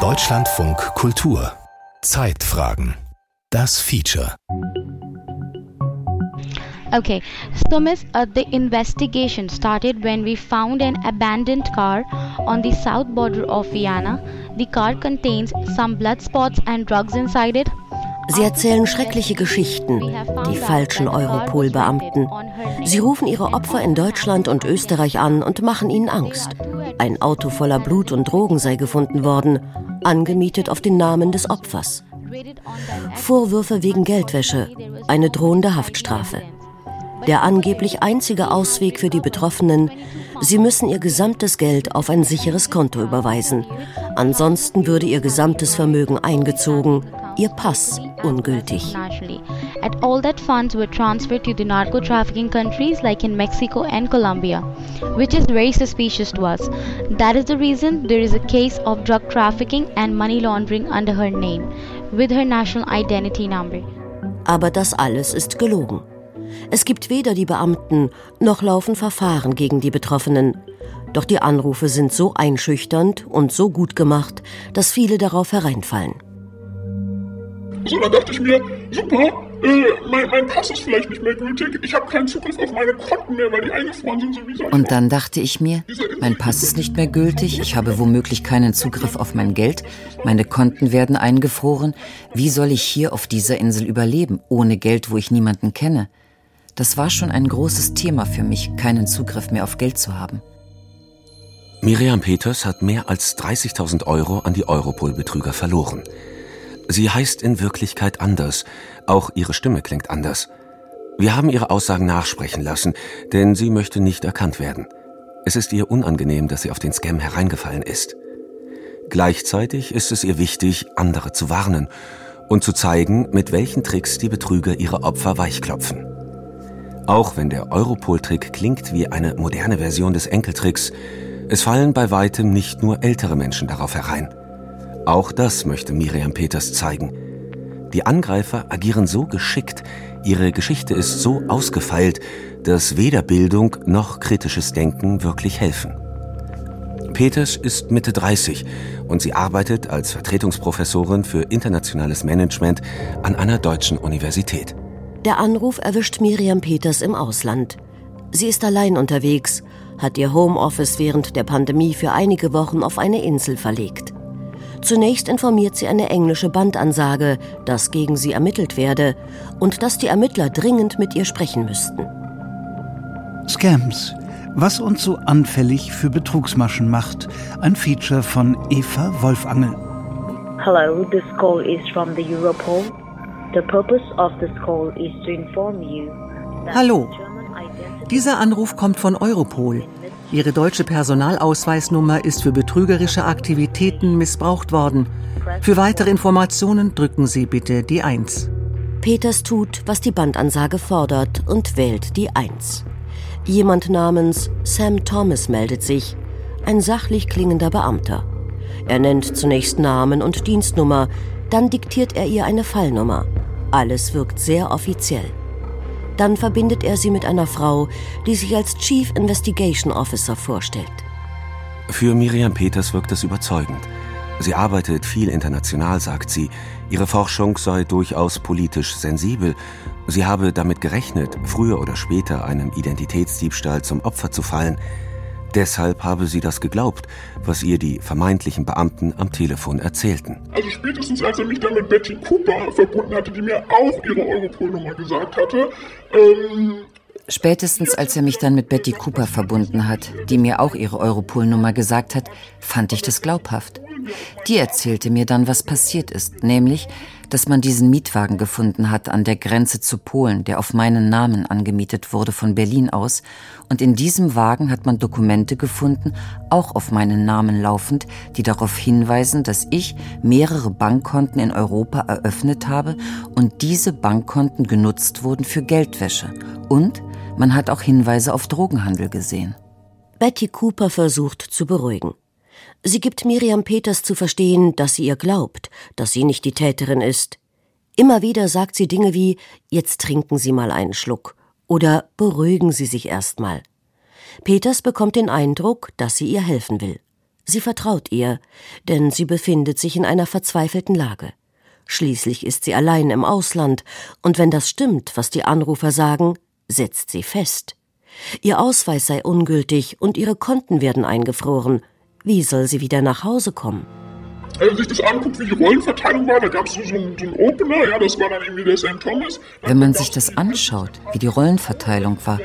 Deutschlandfunk Kultur Zeitfragen Das Feature Okay, so Miss, uh, the investigation started when we found an abandoned car on the south border of Vienna. The car contains some blood spots and drugs inside it. Sie erzählen schreckliche Geschichten, die falschen Europol-Beamten. Sie rufen ihre Opfer in Deutschland und Österreich an und machen ihnen Angst. Ein Auto voller Blut und Drogen sei gefunden worden, angemietet auf den Namen des Opfers. Vorwürfe wegen Geldwäsche, eine drohende Haftstrafe. Der angeblich einzige Ausweg für die Betroffenen, sie müssen ihr gesamtes Geld auf ein sicheres Konto überweisen. Ansonsten würde ihr gesamtes Vermögen eingezogen, ihr Pass ungültig. All that funds were transferred to the narco trafficking countries like in Mexico and Colombia, which is very suspicious to us. That is the reason there is a case of drug trafficking and money laundering under her name, with her national identity number. Aber das alles ist gelogen. Es gibt weder die Beamten noch laufen Verfahren gegen die Betroffenen. Doch die Anrufe sind so einschüchternd und so gut gemacht, dass viele darauf hereinfallen. So, dann dachte ich mir, super, äh, mein, mein, Pass ist vielleicht nicht mehr gültig, ich habe keinen Zugriff auf meine Konten mehr, weil die eingefroren sind. So Und dann dachte ich mir, mein Pass ist nicht mehr gültig, ich habe womöglich keinen Zugriff auf mein Geld, meine Konten werden eingefroren. Wie soll ich hier auf dieser Insel überleben, ohne Geld, wo ich niemanden kenne? Das war schon ein großes Thema für mich, keinen Zugriff mehr auf Geld zu haben. Miriam Peters hat mehr als 30.000 Euro an die Europol-Betrüger verloren. Sie heißt in Wirklichkeit anders, auch ihre Stimme klingt anders. Wir haben ihre Aussagen nachsprechen lassen, denn sie möchte nicht erkannt werden. Es ist ihr unangenehm, dass sie auf den Scam hereingefallen ist. Gleichzeitig ist es ihr wichtig, andere zu warnen und zu zeigen, mit welchen Tricks die Betrüger ihre Opfer weichklopfen. Auch wenn der Europol-Trick klingt wie eine moderne Version des Enkeltricks, es fallen bei weitem nicht nur ältere Menschen darauf herein. Auch das möchte Miriam Peters zeigen. Die Angreifer agieren so geschickt, ihre Geschichte ist so ausgefeilt, dass weder Bildung noch kritisches Denken wirklich helfen. Peters ist Mitte 30 und sie arbeitet als Vertretungsprofessorin für internationales Management an einer deutschen Universität. Der Anruf erwischt Miriam Peters im Ausland. Sie ist allein unterwegs, hat ihr Homeoffice während der Pandemie für einige Wochen auf eine Insel verlegt. Zunächst informiert sie eine englische Bandansage, dass gegen sie ermittelt werde und dass die Ermittler dringend mit ihr sprechen müssten. Scams. Was uns so anfällig für Betrugsmaschen macht. Ein Feature von Eva Wolfangel. Hello, this call is from the Europol. The purpose of this call is to inform you Hallo. Dieser Anruf kommt von Europol. Ihre deutsche Personalausweisnummer ist für betrügerische Aktivitäten missbraucht worden. Für weitere Informationen drücken Sie bitte die 1. Peters tut, was die Bandansage fordert und wählt die 1. Jemand namens Sam Thomas meldet sich, ein sachlich klingender Beamter. Er nennt zunächst Namen und Dienstnummer, dann diktiert er ihr eine Fallnummer. Alles wirkt sehr offiziell. Dann verbindet er sie mit einer Frau, die sich als Chief Investigation Officer vorstellt. Für Miriam Peters wirkt das überzeugend. Sie arbeitet viel international, sagt sie. Ihre Forschung sei durchaus politisch sensibel. Sie habe damit gerechnet, früher oder später einem Identitätsdiebstahl zum Opfer zu fallen. Deshalb habe sie das geglaubt, was ihr die vermeintlichen Beamten am Telefon erzählten. Also spätestens als er mich dann mit Betty Cooper verbunden hatte, die mir auch ihre Europol-Nummer gesagt hatte, ähm, Spätestens als er mich dann mit Betty Cooper verbunden hat, die mir auch ihre Europol-Nummer gesagt hat, fand ich das glaubhaft. Die erzählte mir dann, was passiert ist, nämlich, dass man diesen Mietwagen gefunden hat an der Grenze zu Polen, der auf meinen Namen angemietet wurde von Berlin aus, und in diesem Wagen hat man Dokumente gefunden, auch auf meinen Namen laufend, die darauf hinweisen, dass ich mehrere Bankkonten in Europa eröffnet habe und diese Bankkonten genutzt wurden für Geldwäsche. Und man hat auch Hinweise auf Drogenhandel gesehen. Betty Cooper versucht zu beruhigen. Sie gibt Miriam Peters zu verstehen, dass sie ihr glaubt, dass sie nicht die Täterin ist. Immer wieder sagt sie Dinge wie Jetzt trinken Sie mal einen Schluck oder beruhigen Sie sich erst mal. Peters bekommt den Eindruck, dass sie ihr helfen will. Sie vertraut ihr, denn sie befindet sich in einer verzweifelten Lage. Schließlich ist sie allein im Ausland, und wenn das stimmt, was die Anrufer sagen, setzt sie fest. Ihr Ausweis sei ungültig und ihre Konten werden eingefroren. Wie soll sie wieder nach Hause kommen? Wenn man sich das anguckt, wie die Rollenverteilung war, da gab es so, so, einen, Opener, ja, das war dann irgendwie der St. Thomas. Wenn man sich das anschaut, wie die Rollenverteilung war,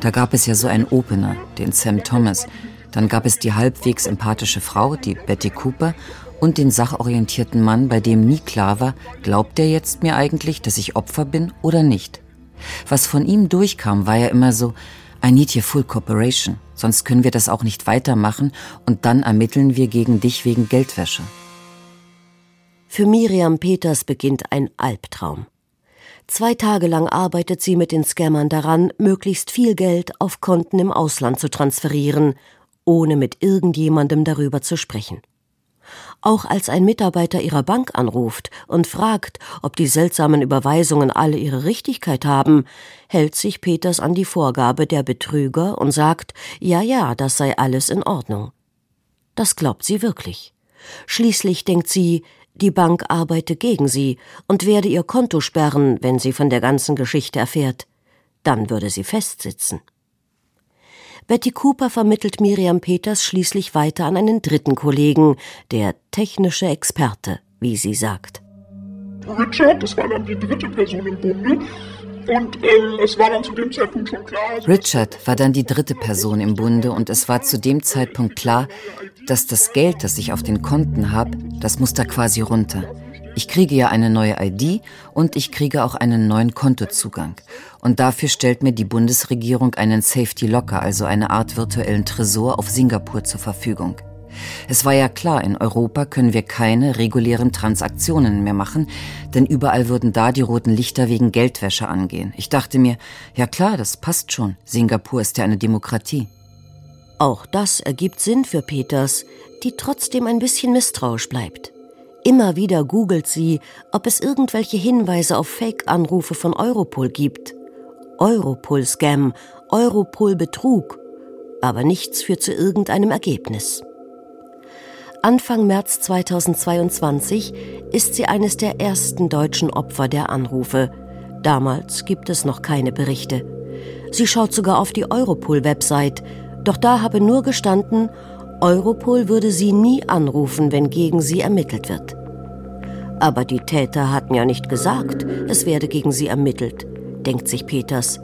da gab es ja so einen Opener, den Sam Thomas. Dann gab es die halbwegs sympathische Frau, die Betty Cooper, und den sachorientierten Mann, bei dem nie klar war, glaubt er jetzt mir eigentlich, dass ich Opfer bin oder nicht. Was von ihm durchkam, war ja immer so, I need your full cooperation, sonst können wir das auch nicht weitermachen und dann ermitteln wir gegen dich wegen Geldwäsche. Für Miriam Peters beginnt ein Albtraum. Zwei Tage lang arbeitet sie mit den Scammern daran, möglichst viel Geld auf Konten im Ausland zu transferieren, ohne mit irgendjemandem darüber zu sprechen. Auch als ein Mitarbeiter ihrer Bank anruft und fragt, ob die seltsamen Überweisungen alle ihre Richtigkeit haben, hält sich Peters an die Vorgabe der Betrüger und sagt, ja, ja, das sei alles in Ordnung. Das glaubt sie wirklich. Schließlich denkt sie, die Bank arbeite gegen sie und werde ihr Konto sperren, wenn sie von der ganzen Geschichte erfährt. Dann würde sie festsitzen. Betty Cooper vermittelt Miriam Peters schließlich weiter an einen dritten Kollegen, der technische Experte, wie sie sagt. Richard, das war dann die dritte Person im Bunde. Und ähm, es war dann zu dem Zeitpunkt schon klar. Richard war dann die dritte Person im Bunde und es war zu dem Zeitpunkt klar, dass das Geld, das ich auf den Konten habe, das muss da quasi runter. Ich kriege ja eine neue ID und ich kriege auch einen neuen Kontozugang. Und dafür stellt mir die Bundesregierung einen Safety Locker, also eine Art virtuellen Tresor auf Singapur zur Verfügung. Es war ja klar, in Europa können wir keine regulären Transaktionen mehr machen, denn überall würden da die roten Lichter wegen Geldwäsche angehen. Ich dachte mir, ja klar, das passt schon. Singapur ist ja eine Demokratie. Auch das ergibt Sinn für Peters, die trotzdem ein bisschen misstrauisch bleibt. Immer wieder googelt sie, ob es irgendwelche Hinweise auf Fake-Anrufe von Europol gibt. Europol-Scam, Europol-Betrug. Aber nichts führt zu irgendeinem Ergebnis. Anfang März 2022 ist sie eines der ersten deutschen Opfer der Anrufe. Damals gibt es noch keine Berichte. Sie schaut sogar auf die Europol-Website, doch da habe nur gestanden, Europol würde sie nie anrufen, wenn gegen sie ermittelt wird. Aber die Täter hatten ja nicht gesagt, es werde gegen sie ermittelt, denkt sich Peters.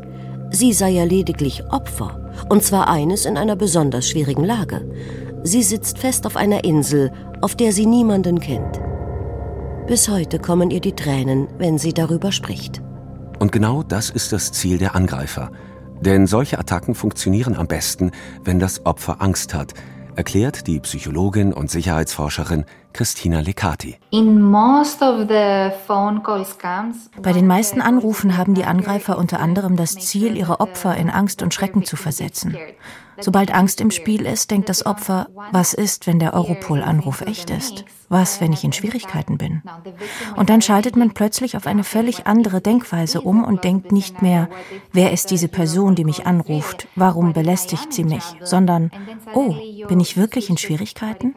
Sie sei ja lediglich Opfer, und zwar eines in einer besonders schwierigen Lage. Sie sitzt fest auf einer Insel, auf der sie niemanden kennt. Bis heute kommen ihr die Tränen, wenn sie darüber spricht. Und genau das ist das Ziel der Angreifer. Denn solche Attacken funktionieren am besten, wenn das Opfer Angst hat, erklärt die Psychologin und Sicherheitsforscherin Christina Lecati. Bei den meisten Anrufen haben die Angreifer unter anderem das Ziel, ihre Opfer in Angst und Schrecken zu versetzen. Sobald Angst im Spiel ist, denkt das Opfer, was ist, wenn der Europol-Anruf echt ist? Was, wenn ich in Schwierigkeiten bin? Und dann schaltet man plötzlich auf eine völlig andere Denkweise um und denkt nicht mehr, wer ist diese Person, die mich anruft? Warum belästigt sie mich? Sondern, oh, bin ich wirklich in Schwierigkeiten?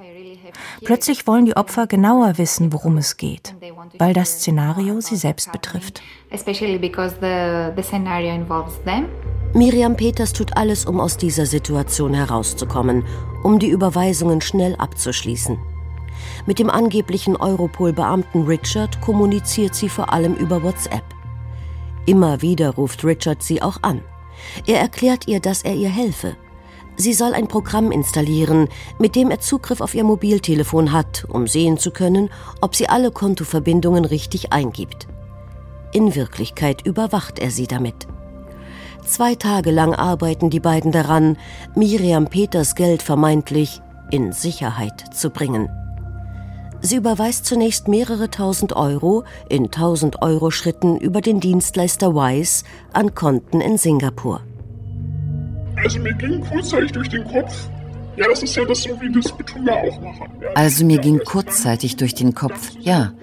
Plötzlich wollen die Opfer genauer wissen, worum es geht, weil das Szenario sie selbst betrifft. Miriam Peters tut alles, um aus dieser Situation herauszukommen, um die Überweisungen schnell abzuschließen. Mit dem angeblichen Europol-Beamten Richard kommuniziert sie vor allem über WhatsApp. Immer wieder ruft Richard sie auch an. Er erklärt ihr, dass er ihr helfe Sie soll ein Programm installieren, mit dem er Zugriff auf ihr Mobiltelefon hat, um sehen zu können, ob sie alle Kontoverbindungen richtig eingibt. In Wirklichkeit überwacht er sie damit. Zwei Tage lang arbeiten die beiden daran, Miriam Peters Geld vermeintlich in Sicherheit zu bringen. Sie überweist zunächst mehrere tausend Euro in tausend Euro Schritten über den Dienstleister Wise an Konten in Singapur. Also mir ging kurzzeitig durch den Kopf, ja, das ist ja das so, wie das Betrüger auch machen. Ja, also mir ging kurzzeitig durch den Kopf, ja,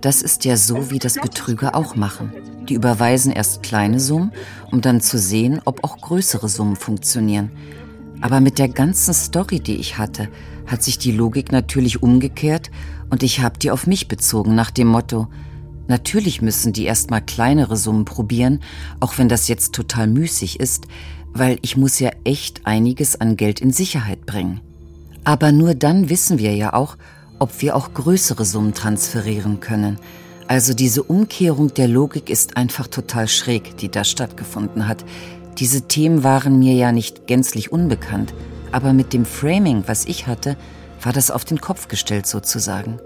das ist ja so, wie das Betrüger auch machen. Die überweisen erst kleine Summen, um dann zu sehen, ob auch größere Summen funktionieren. Aber mit der ganzen Story, die ich hatte, hat sich die Logik natürlich umgekehrt und ich habe die auf mich bezogen nach dem Motto, natürlich müssen die erstmal kleinere Summen probieren, auch wenn das jetzt total müßig ist, weil ich muss ja echt einiges an Geld in Sicherheit bringen. Aber nur dann wissen wir ja auch, ob wir auch größere Summen transferieren können. Also diese Umkehrung der Logik ist einfach total schräg, die da stattgefunden hat. Diese Themen waren mir ja nicht gänzlich unbekannt, aber mit dem Framing, was ich hatte, war das auf den Kopf gestellt sozusagen.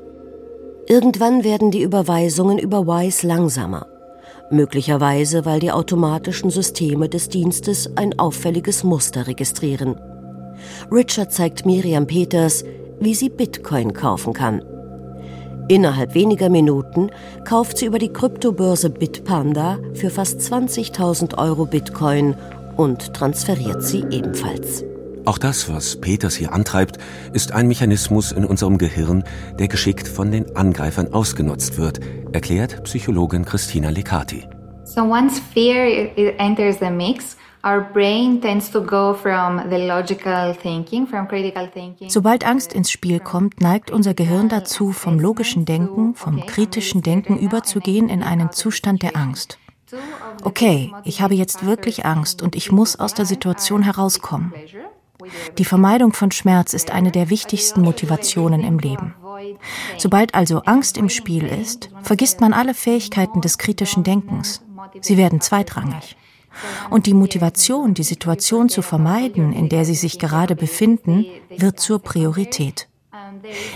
Irgendwann werden die Überweisungen über Wise langsamer. Möglicherweise, weil die automatischen Systeme des Dienstes ein auffälliges Muster registrieren. Richard zeigt Miriam Peters, wie sie Bitcoin kaufen kann. Innerhalb weniger Minuten kauft sie über die Kryptobörse Bitpanda für fast 20.000 Euro Bitcoin und transferiert sie ebenfalls. Auch das, was Peters hier antreibt, ist ein Mechanismus in unserem Gehirn, der geschickt von den Angreifern ausgenutzt wird, erklärt Psychologin Christina Lecati. So once fear enters the mix, Sobald Angst ins Spiel kommt, neigt unser Gehirn dazu, vom logischen Denken, vom kritischen Denken überzugehen in einen Zustand der Angst. Okay, ich habe jetzt wirklich Angst und ich muss aus der Situation herauskommen. Die Vermeidung von Schmerz ist eine der wichtigsten Motivationen im Leben. Sobald also Angst im Spiel ist, vergisst man alle Fähigkeiten des kritischen Denkens. Sie werden zweitrangig. Und die Motivation, die Situation zu vermeiden, in der sie sich gerade befinden, wird zur Priorität.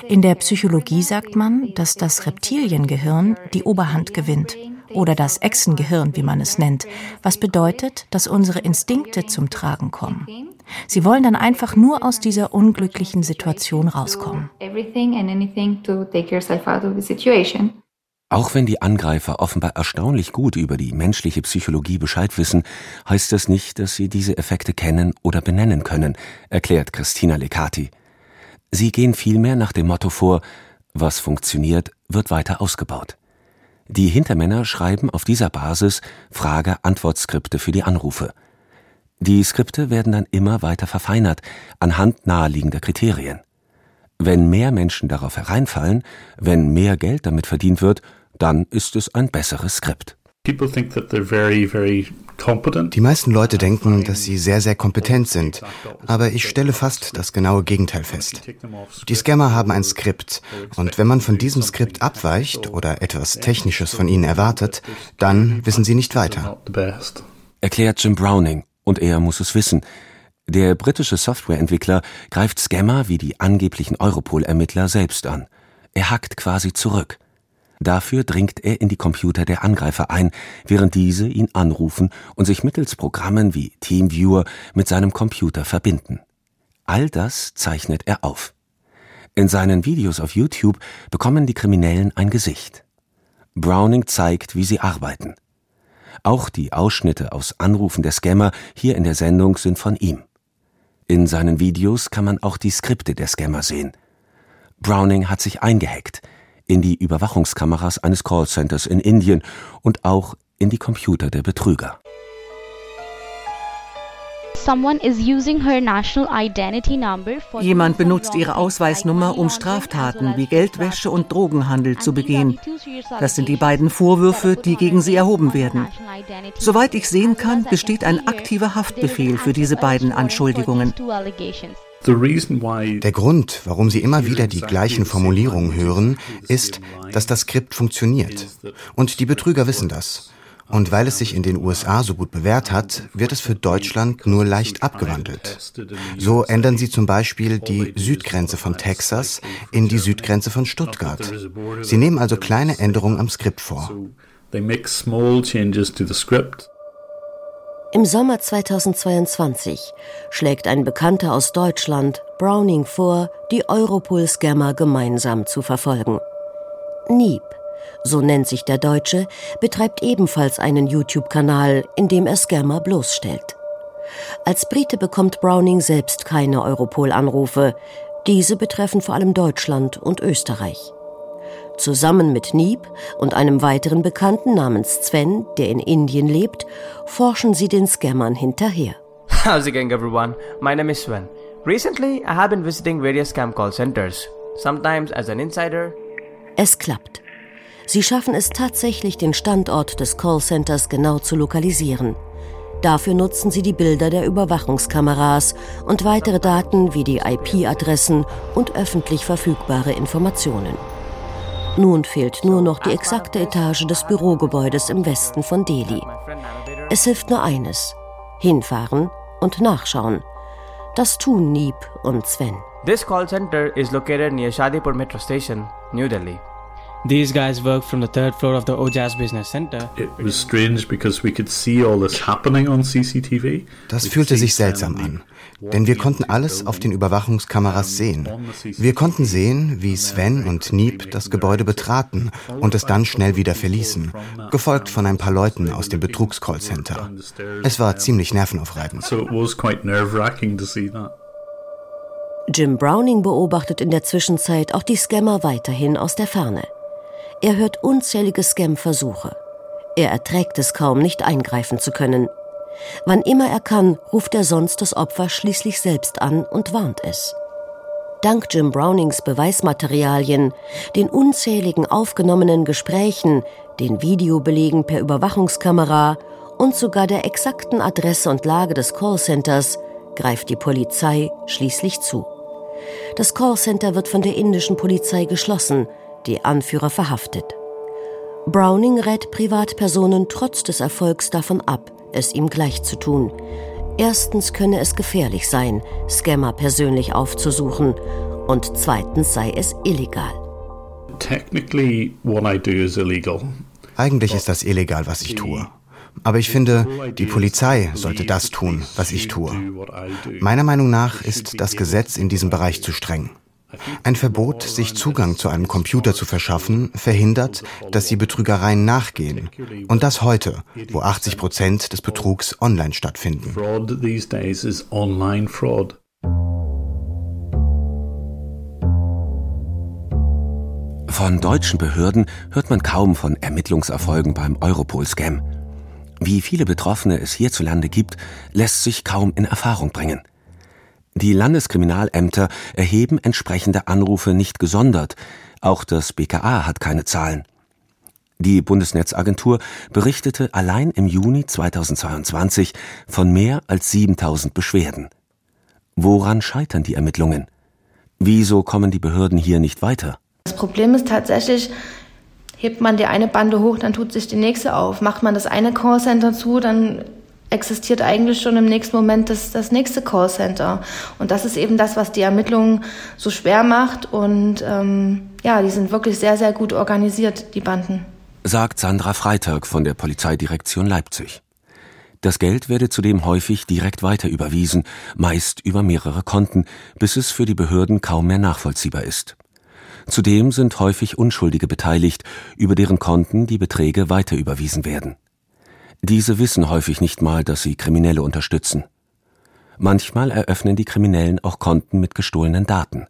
In der Psychologie sagt man, dass das Reptiliengehirn die Oberhand gewinnt oder das Echsengehirn, wie man es nennt, was bedeutet, dass unsere Instinkte zum Tragen kommen. Sie wollen dann einfach nur aus dieser unglücklichen Situation rauskommen. Auch wenn die Angreifer offenbar erstaunlich gut über die menschliche Psychologie Bescheid wissen, heißt das nicht, dass sie diese Effekte kennen oder benennen können, erklärt Christina Lecati. Sie gehen vielmehr nach dem Motto vor, was funktioniert, wird weiter ausgebaut. Die Hintermänner schreiben auf dieser Basis Frage-Antwort-Skripte für die Anrufe. Die Skripte werden dann immer weiter verfeinert anhand naheliegender Kriterien. Wenn mehr Menschen darauf hereinfallen, wenn mehr Geld damit verdient wird, dann ist es ein besseres Skript. Die meisten Leute denken, dass sie sehr, sehr kompetent sind, aber ich stelle fast das genaue Gegenteil fest. Die Scammer haben ein Skript und wenn man von diesem Skript abweicht oder etwas Technisches von ihnen erwartet, dann wissen sie nicht weiter. Erklärt Jim Browning, und er muss es wissen. Der britische Softwareentwickler greift Scammer wie die angeblichen Europol-Ermittler selbst an. Er hackt quasi zurück. Dafür dringt er in die Computer der Angreifer ein, während diese ihn anrufen und sich mittels Programmen wie Teamviewer mit seinem Computer verbinden. All das zeichnet er auf. In seinen Videos auf YouTube bekommen die Kriminellen ein Gesicht. Browning zeigt, wie sie arbeiten. Auch die Ausschnitte aus Anrufen der Scammer hier in der Sendung sind von ihm. In seinen Videos kann man auch die Skripte der Scammer sehen. Browning hat sich eingehackt, in die Überwachungskameras eines Callcenters in Indien und auch in die Computer der Betrüger. Jemand benutzt ihre Ausweisnummer, um Straftaten wie Geldwäsche und Drogenhandel zu begehen. Das sind die beiden Vorwürfe, die gegen sie erhoben werden. Soweit ich sehen kann, besteht ein aktiver Haftbefehl für diese beiden Anschuldigungen. Der Grund, warum Sie immer wieder die gleichen Formulierungen hören, ist, dass das Skript funktioniert. Und die Betrüger wissen das. Und weil es sich in den USA so gut bewährt hat, wird es für Deutschland nur leicht abgewandelt. So ändern sie zum Beispiel die Südgrenze von Texas in die Südgrenze von Stuttgart. Sie nehmen also kleine Änderungen am Skript vor. Im Sommer 2022 schlägt ein Bekannter aus Deutschland Browning vor, die Europol-Scammer gemeinsam zu verfolgen. Nieb, so nennt sich der Deutsche, betreibt ebenfalls einen YouTube-Kanal, in dem er Scammer bloßstellt. Als Brite bekommt Browning selbst keine Europol-Anrufe. Diese betreffen vor allem Deutschland und Österreich. Zusammen mit Nieb und einem weiteren Bekannten namens Sven, der in Indien lebt, forschen sie den Scammern hinterher. How's it going everyone? My name is Sven. Recently, I have been visiting various scam call centers, sometimes as an insider. Es klappt. Sie schaffen es tatsächlich, den Standort des Callcenters genau zu lokalisieren. Dafür nutzen sie die Bilder der Überwachungskameras und weitere Daten wie die IP-Adressen und öffentlich verfügbare Informationen. Nun fehlt nur noch die exakte Etage des Bürogebäudes im Westen von Delhi. Es hilft nur eines: hinfahren und nachschauen. Das tun Nieb und Sven. This call center is located near Shadipur Metro Station, New Delhi. These guys work from the third floor of the Ojas Business Center. It was strange because we could see all this happening on CCTV. Das fühlte sich seltsam an, denn wir konnten alles auf den Überwachungskameras sehen. Wir konnten sehen, wie Sven und Nieb das Gebäude betraten und es dann schnell wieder verließen, gefolgt von ein paar Leuten aus dem Betrugscallcenter. Es war ziemlich nervenaufreibend. Jim Browning beobachtet in der Zwischenzeit auch die Scammer weiterhin aus der Ferne. Er hört unzählige Scam-Versuche. Er erträgt es kaum, nicht eingreifen zu können. Wann immer er kann, ruft er sonst das Opfer schließlich selbst an und warnt es. Dank Jim Brownings Beweismaterialien, den unzähligen aufgenommenen Gesprächen, den Videobelegen per Überwachungskamera und sogar der exakten Adresse und Lage des Callcenters greift die Polizei schließlich zu. Das Callcenter wird von der indischen Polizei geschlossen, die Anführer verhaftet. Browning rät Privatpersonen trotz des Erfolgs davon ab, es ihm gleich zu tun. Erstens könne es gefährlich sein, Scammer persönlich aufzusuchen, und zweitens sei es illegal. Technically, what I do is illegal. Eigentlich ist das illegal, was ich tue. Aber ich finde, die Polizei sollte das tun, was ich tue. Meiner Meinung nach ist das Gesetz in diesem Bereich zu streng. Ein Verbot, sich Zugang zu einem Computer zu verschaffen, verhindert, dass sie Betrügereien nachgehen. Und das heute, wo 80 Prozent des Betrugs online stattfinden. Von deutschen Behörden hört man kaum von Ermittlungserfolgen beim Europol-Scam. Wie viele Betroffene es hierzulande gibt, lässt sich kaum in Erfahrung bringen. Die Landeskriminalämter erheben entsprechende Anrufe nicht gesondert. Auch das BKA hat keine Zahlen. Die Bundesnetzagentur berichtete allein im Juni 2022 von mehr als 7000 Beschwerden. Woran scheitern die Ermittlungen? Wieso kommen die Behörden hier nicht weiter? Das Problem ist tatsächlich, hebt man die eine Bande hoch, dann tut sich die nächste auf. Macht man das eine Callcenter zu, dann existiert eigentlich schon im nächsten Moment das, das nächste Callcenter. Und das ist eben das, was die Ermittlungen so schwer macht. Und ähm, ja, die sind wirklich sehr, sehr gut organisiert, die Banden. Sagt Sandra Freitag von der Polizeidirektion Leipzig. Das Geld werde zudem häufig direkt weiter überwiesen, meist über mehrere Konten, bis es für die Behörden kaum mehr nachvollziehbar ist. Zudem sind häufig Unschuldige beteiligt, über deren Konten die Beträge weiter überwiesen werden. Diese wissen häufig nicht mal, dass sie Kriminelle unterstützen. Manchmal eröffnen die Kriminellen auch Konten mit gestohlenen Daten.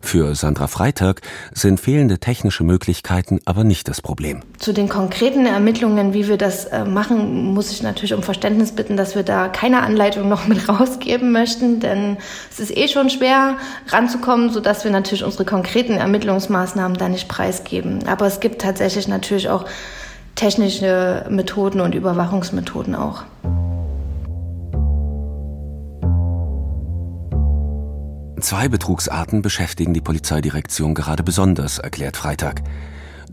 Für Sandra Freitag sind fehlende technische Möglichkeiten aber nicht das Problem. Zu den konkreten Ermittlungen, wie wir das äh, machen, muss ich natürlich um Verständnis bitten, dass wir da keine Anleitung noch mit rausgeben möchten, denn es ist eh schon schwer ranzukommen, sodass wir natürlich unsere konkreten Ermittlungsmaßnahmen da nicht preisgeben. Aber es gibt tatsächlich natürlich auch technische Methoden und Überwachungsmethoden auch. Zwei Betrugsarten beschäftigen die Polizeidirektion gerade besonders, erklärt Freitag.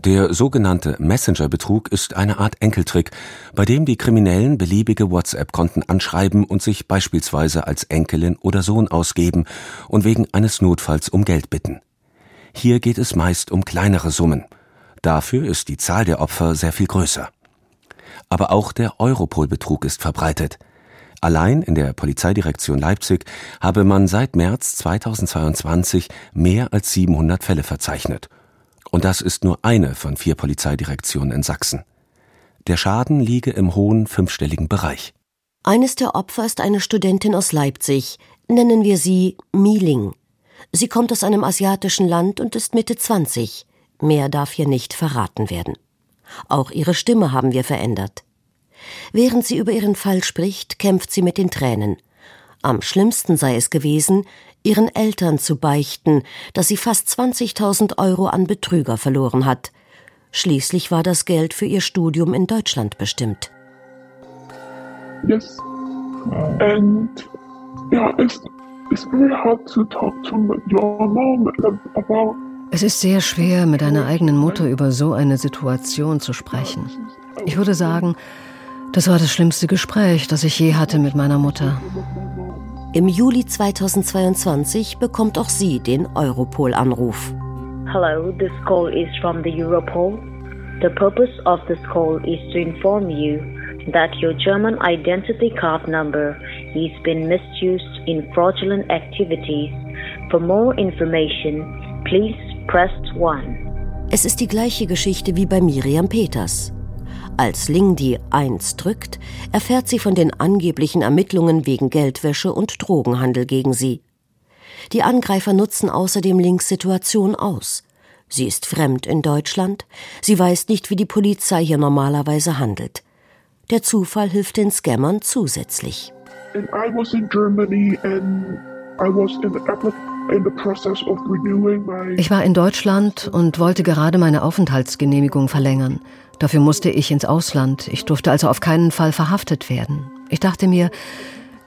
Der sogenannte Messenger-Betrug ist eine Art Enkeltrick, bei dem die Kriminellen beliebige WhatsApp-Konten anschreiben und sich beispielsweise als Enkelin oder Sohn ausgeben und wegen eines Notfalls um Geld bitten. Hier geht es meist um kleinere Summen. Dafür ist die Zahl der Opfer sehr viel größer. Aber auch der Europol-Betrug ist verbreitet. Allein in der Polizeidirektion Leipzig habe man seit März 2022 mehr als 700 Fälle verzeichnet. Und das ist nur eine von vier Polizeidirektionen in Sachsen. Der Schaden liege im hohen fünfstelligen Bereich. Eines der Opfer ist eine Studentin aus Leipzig, nennen wir sie Mieling. Sie kommt aus einem asiatischen Land und ist Mitte 20. Mehr darf hier nicht verraten werden. Auch ihre Stimme haben wir verändert. Während sie über ihren Fall spricht, kämpft sie mit den Tränen. Am schlimmsten sei es gewesen, ihren Eltern zu beichten, dass sie fast 20.000 Euro an Betrüger verloren hat. Schließlich war das Geld für ihr Studium in Deutschland bestimmt. Yes. And yeah, it's, it's very hard to talk to your mom about es ist sehr schwer, mit einer eigenen Mutter über so eine Situation zu sprechen. Ich würde sagen, das war das schlimmste Gespräch, das ich je hatte mit meiner Mutter. Im Juli 2022 bekommt auch sie den Europol-Anruf. Hello, this call is from the Europol. The purpose of this call is to inform you that your German identity card number has been misused in fraudulent activities. For more information, please press 1. Es ist die gleiche Geschichte wie bei Miriam Peters. Als Ling die 1 drückt, erfährt sie von den angeblichen Ermittlungen wegen Geldwäsche und Drogenhandel gegen sie. Die Angreifer nutzen außerdem Lings Situation aus. Sie ist fremd in Deutschland, sie weiß nicht, wie die Polizei hier normalerweise handelt. Der Zufall hilft den Scammern zusätzlich. And I was in Germany and I was in the ich war in Deutschland und wollte gerade meine Aufenthaltsgenehmigung verlängern. Dafür musste ich ins Ausland. Ich durfte also auf keinen Fall verhaftet werden. Ich dachte mir,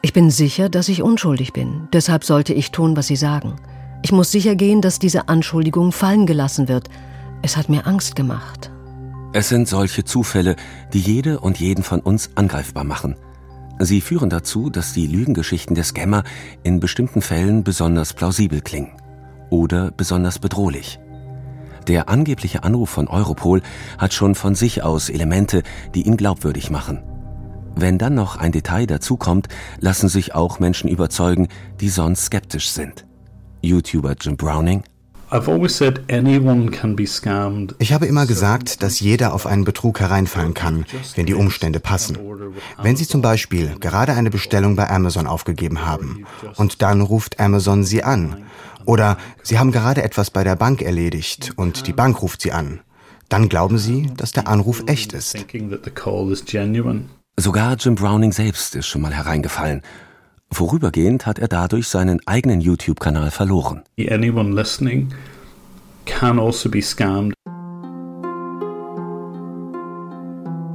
ich bin sicher, dass ich unschuldig bin. Deshalb sollte ich tun, was Sie sagen. Ich muss sicher gehen, dass diese Anschuldigung fallen gelassen wird. Es hat mir Angst gemacht. Es sind solche Zufälle, die jede und jeden von uns angreifbar machen. Sie führen dazu, dass die Lügengeschichten der Scammer in bestimmten Fällen besonders plausibel klingen oder besonders bedrohlich. Der angebliche Anruf von Europol hat schon von sich aus Elemente, die ihn glaubwürdig machen. Wenn dann noch ein Detail dazukommt, lassen sich auch Menschen überzeugen, die sonst skeptisch sind. YouTuber Jim Browning ich habe immer gesagt, dass jeder auf einen Betrug hereinfallen kann, wenn die Umstände passen. Wenn Sie zum Beispiel gerade eine Bestellung bei Amazon aufgegeben haben und dann ruft Amazon Sie an. oder Sie haben gerade etwas bei der Bank erledigt und die Bank ruft Sie an, dann glauben Sie, dass der Anruf echt ist. Sogar Jim Browning selbst ist schon mal hereingefallen Vorübergehend hat er dadurch seinen eigenen YouTube-Kanal verloren. Anyone listening can also be scammed.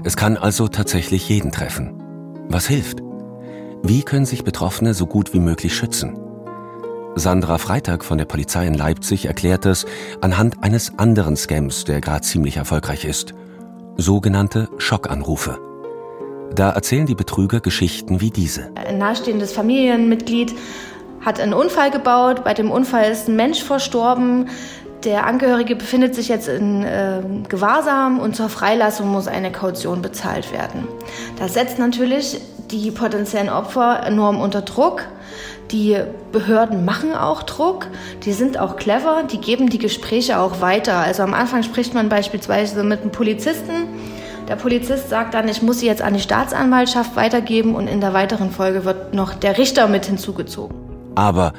Es kann also tatsächlich jeden treffen. Was hilft? Wie können sich Betroffene so gut wie möglich schützen? Sandra Freitag von der Polizei in Leipzig erklärt es anhand eines anderen Scams, der gerade ziemlich erfolgreich ist. Sogenannte Schockanrufe. Da erzählen die Betrüger Geschichten wie diese. Ein nahestehendes Familienmitglied hat einen Unfall gebaut. Bei dem Unfall ist ein Mensch verstorben. Der Angehörige befindet sich jetzt in äh, Gewahrsam und zur Freilassung muss eine Kaution bezahlt werden. Das setzt natürlich die potenziellen Opfer enorm unter Druck. Die Behörden machen auch Druck, die sind auch clever, die geben die Gespräche auch weiter. Also am Anfang spricht man beispielsweise mit einem Polizisten der Polizist sagt dann, ich muss sie jetzt an die Staatsanwaltschaft weitergeben und in der weiteren Folge wird noch der Richter mit hinzugezogen. Aber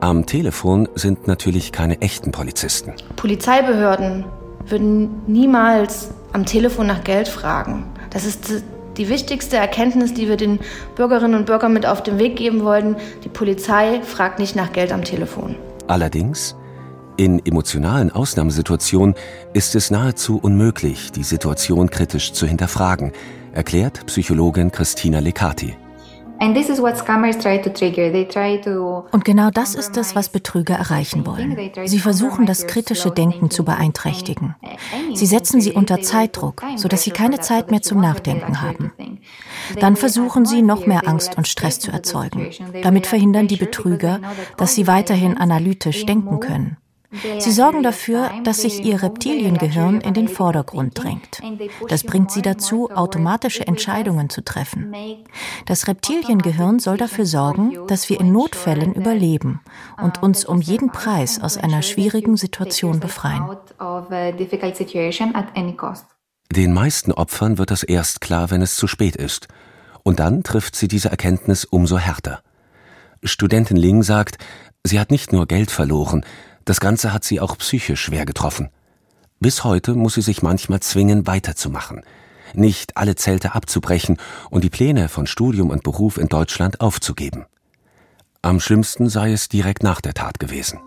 am Telefon sind natürlich keine echten Polizisten. Polizeibehörden würden niemals am Telefon nach Geld fragen. Das ist die wichtigste Erkenntnis, die wir den Bürgerinnen und Bürgern mit auf den Weg geben wollen. Die Polizei fragt nicht nach Geld am Telefon. Allerdings in emotionalen Ausnahmesituationen ist es nahezu unmöglich, die Situation kritisch zu hinterfragen, erklärt Psychologin Christina Lecati. Und genau das ist es, was Betrüger erreichen wollen. Sie versuchen, das kritische Denken zu beeinträchtigen. Sie setzen sie unter Zeitdruck, sodass sie keine Zeit mehr zum Nachdenken haben. Dann versuchen sie, noch mehr Angst und Stress zu erzeugen. Damit verhindern die Betrüger, dass sie weiterhin analytisch denken können. Sie sorgen dafür, dass sich ihr Reptiliengehirn in den Vordergrund drängt. Das bringt sie dazu, automatische Entscheidungen zu treffen. Das Reptiliengehirn soll dafür sorgen, dass wir in Notfällen überleben und uns um jeden Preis aus einer schwierigen Situation befreien. Den meisten Opfern wird das erst klar, wenn es zu spät ist. Und dann trifft sie diese Erkenntnis umso härter. Studentin Ling sagt, sie hat nicht nur Geld verloren, das Ganze hat sie auch psychisch schwer getroffen. Bis heute muss sie sich manchmal zwingen, weiterzumachen, nicht alle Zelte abzubrechen und die Pläne von Studium und Beruf in Deutschland aufzugeben. Am schlimmsten sei es direkt nach der Tat gewesen.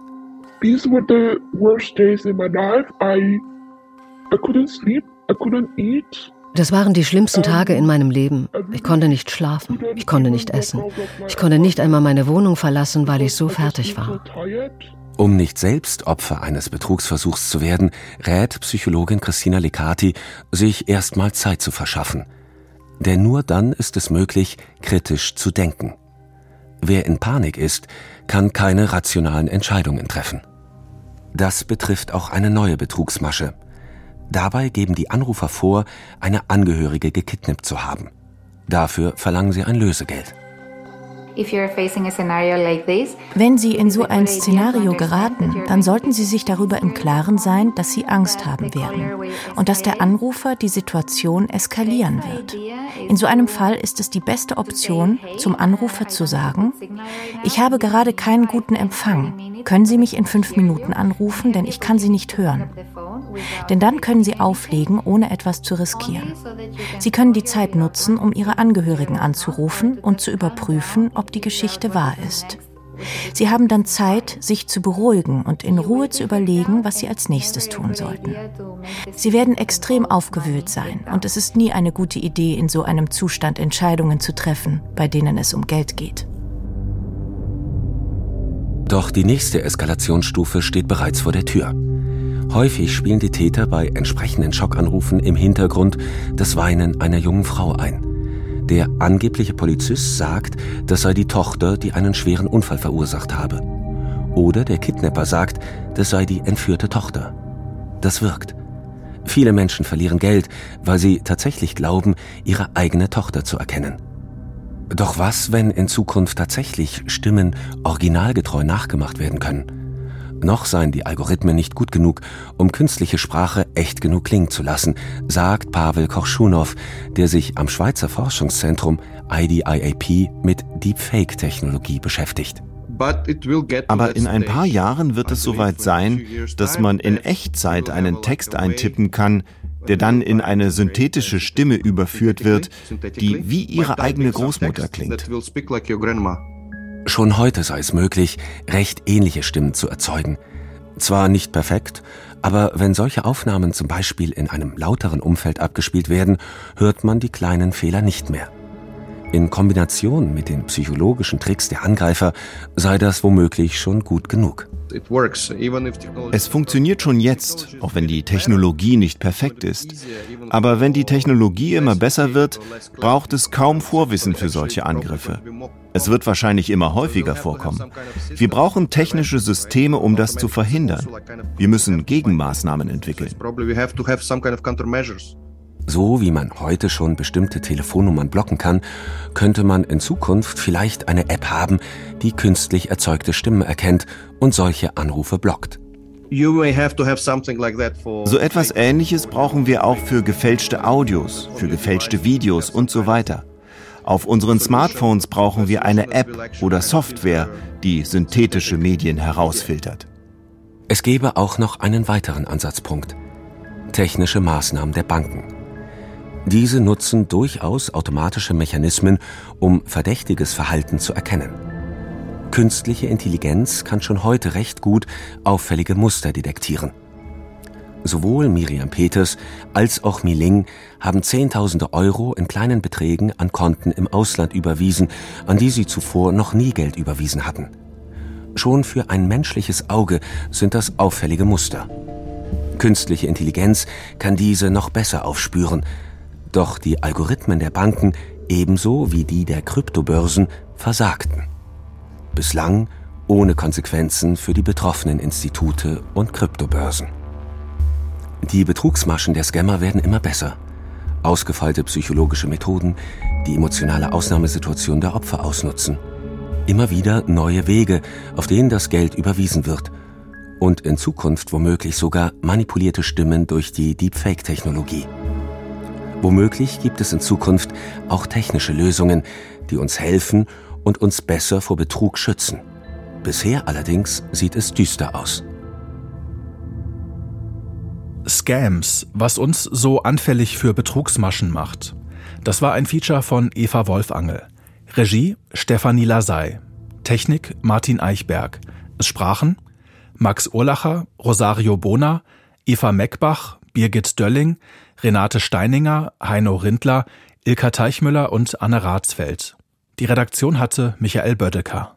These were the worst days in my life. I, I couldn't sleep, I couldn't eat. Das waren die schlimmsten Tage in meinem Leben. Ich konnte nicht schlafen, ich konnte nicht essen. Ich konnte nicht einmal meine Wohnung verlassen, weil ich so fertig war. Um nicht selbst Opfer eines Betrugsversuchs zu werden, rät Psychologin Christina Lecati, sich erstmal Zeit zu verschaffen. Denn nur dann ist es möglich, kritisch zu denken. Wer in Panik ist, kann keine rationalen Entscheidungen treffen. Das betrifft auch eine neue Betrugsmasche. Dabei geben die Anrufer vor, eine Angehörige gekidnappt zu haben. Dafür verlangen sie ein Lösegeld. Wenn Sie in so ein Szenario geraten, dann sollten Sie sich darüber im Klaren sein, dass Sie Angst haben werden und dass der Anrufer die Situation eskalieren wird. In so einem Fall ist es die beste Option, zum Anrufer zu sagen, ich habe gerade keinen guten Empfang. Können Sie mich in fünf Minuten anrufen, denn ich kann Sie nicht hören. Denn dann können Sie auflegen, ohne etwas zu riskieren. Sie können die Zeit nutzen, um Ihre Angehörigen anzurufen und zu überprüfen, ob die Geschichte wahr ist. Sie haben dann Zeit, sich zu beruhigen und in Ruhe zu überlegen, was Sie als nächstes tun sollten. Sie werden extrem aufgewühlt sein und es ist nie eine gute Idee, in so einem Zustand Entscheidungen zu treffen, bei denen es um Geld geht. Doch die nächste Eskalationsstufe steht bereits vor der Tür. Häufig spielen die Täter bei entsprechenden Schockanrufen im Hintergrund das Weinen einer jungen Frau ein. Der angebliche Polizist sagt, das sei die Tochter, die einen schweren Unfall verursacht habe. Oder der Kidnapper sagt, das sei die entführte Tochter. Das wirkt. Viele Menschen verlieren Geld, weil sie tatsächlich glauben, ihre eigene Tochter zu erkennen. Doch was, wenn in Zukunft tatsächlich Stimmen originalgetreu nachgemacht werden können? Noch seien die Algorithmen nicht gut genug, um künstliche Sprache echt genug klingen zu lassen, sagt Pavel Kochschunow, der sich am Schweizer Forschungszentrum IDIAP mit Deepfake-Technologie beschäftigt. Aber in ein paar Jahren wird es soweit sein, dass man in Echtzeit einen Text eintippen kann, der dann in eine synthetische Stimme überführt wird, die wie ihre eigene Großmutter klingt. Schon heute sei es möglich, recht ähnliche Stimmen zu erzeugen. Zwar nicht perfekt, aber wenn solche Aufnahmen zum Beispiel in einem lauteren Umfeld abgespielt werden, hört man die kleinen Fehler nicht mehr. In Kombination mit den psychologischen Tricks der Angreifer sei das womöglich schon gut genug. Es funktioniert schon jetzt, auch wenn die Technologie nicht perfekt ist. Aber wenn die Technologie immer besser wird, braucht es kaum Vorwissen für solche Angriffe. Es wird wahrscheinlich immer häufiger vorkommen. Wir brauchen technische Systeme, um das zu verhindern. Wir müssen Gegenmaßnahmen entwickeln. So wie man heute schon bestimmte Telefonnummern blocken kann, könnte man in Zukunft vielleicht eine App haben, die künstlich erzeugte Stimmen erkennt und solche Anrufe blockt. So etwas Ähnliches brauchen wir auch für gefälschte Audios, für gefälschte Videos und so weiter. Auf unseren Smartphones brauchen wir eine App oder Software, die synthetische Medien herausfiltert. Es gäbe auch noch einen weiteren Ansatzpunkt. Technische Maßnahmen der Banken. Diese nutzen durchaus automatische Mechanismen, um verdächtiges Verhalten zu erkennen. Künstliche Intelligenz kann schon heute recht gut auffällige Muster detektieren. Sowohl Miriam Peters als auch Miling haben Zehntausende Euro in kleinen Beträgen an Konten im Ausland überwiesen, an die sie zuvor noch nie Geld überwiesen hatten. Schon für ein menschliches Auge sind das auffällige Muster. Künstliche Intelligenz kann diese noch besser aufspüren, doch die Algorithmen der Banken ebenso wie die der Kryptobörsen versagten. Bislang ohne Konsequenzen für die betroffenen Institute und Kryptobörsen. Die Betrugsmaschen der Scammer werden immer besser. Ausgefeilte psychologische Methoden, die emotionale Ausnahmesituation der Opfer ausnutzen. Immer wieder neue Wege, auf denen das Geld überwiesen wird. Und in Zukunft womöglich sogar manipulierte Stimmen durch die Deepfake-Technologie. Womöglich gibt es in Zukunft auch technische Lösungen, die uns helfen und uns besser vor Betrug schützen. Bisher allerdings sieht es düster aus. Scams, was uns so anfällig für Betrugsmaschen macht. Das war ein Feature von Eva Wolfangel. Regie Stefanie Lasey. Technik Martin Eichberg. Es sprachen Max Urlacher, Rosario Bona, Eva Meckbach, Birgit Dölling, Renate Steininger, Heino Rindler, Ilka Teichmüller und Anne Ratsfeld. Die Redaktion hatte Michael Bödecker.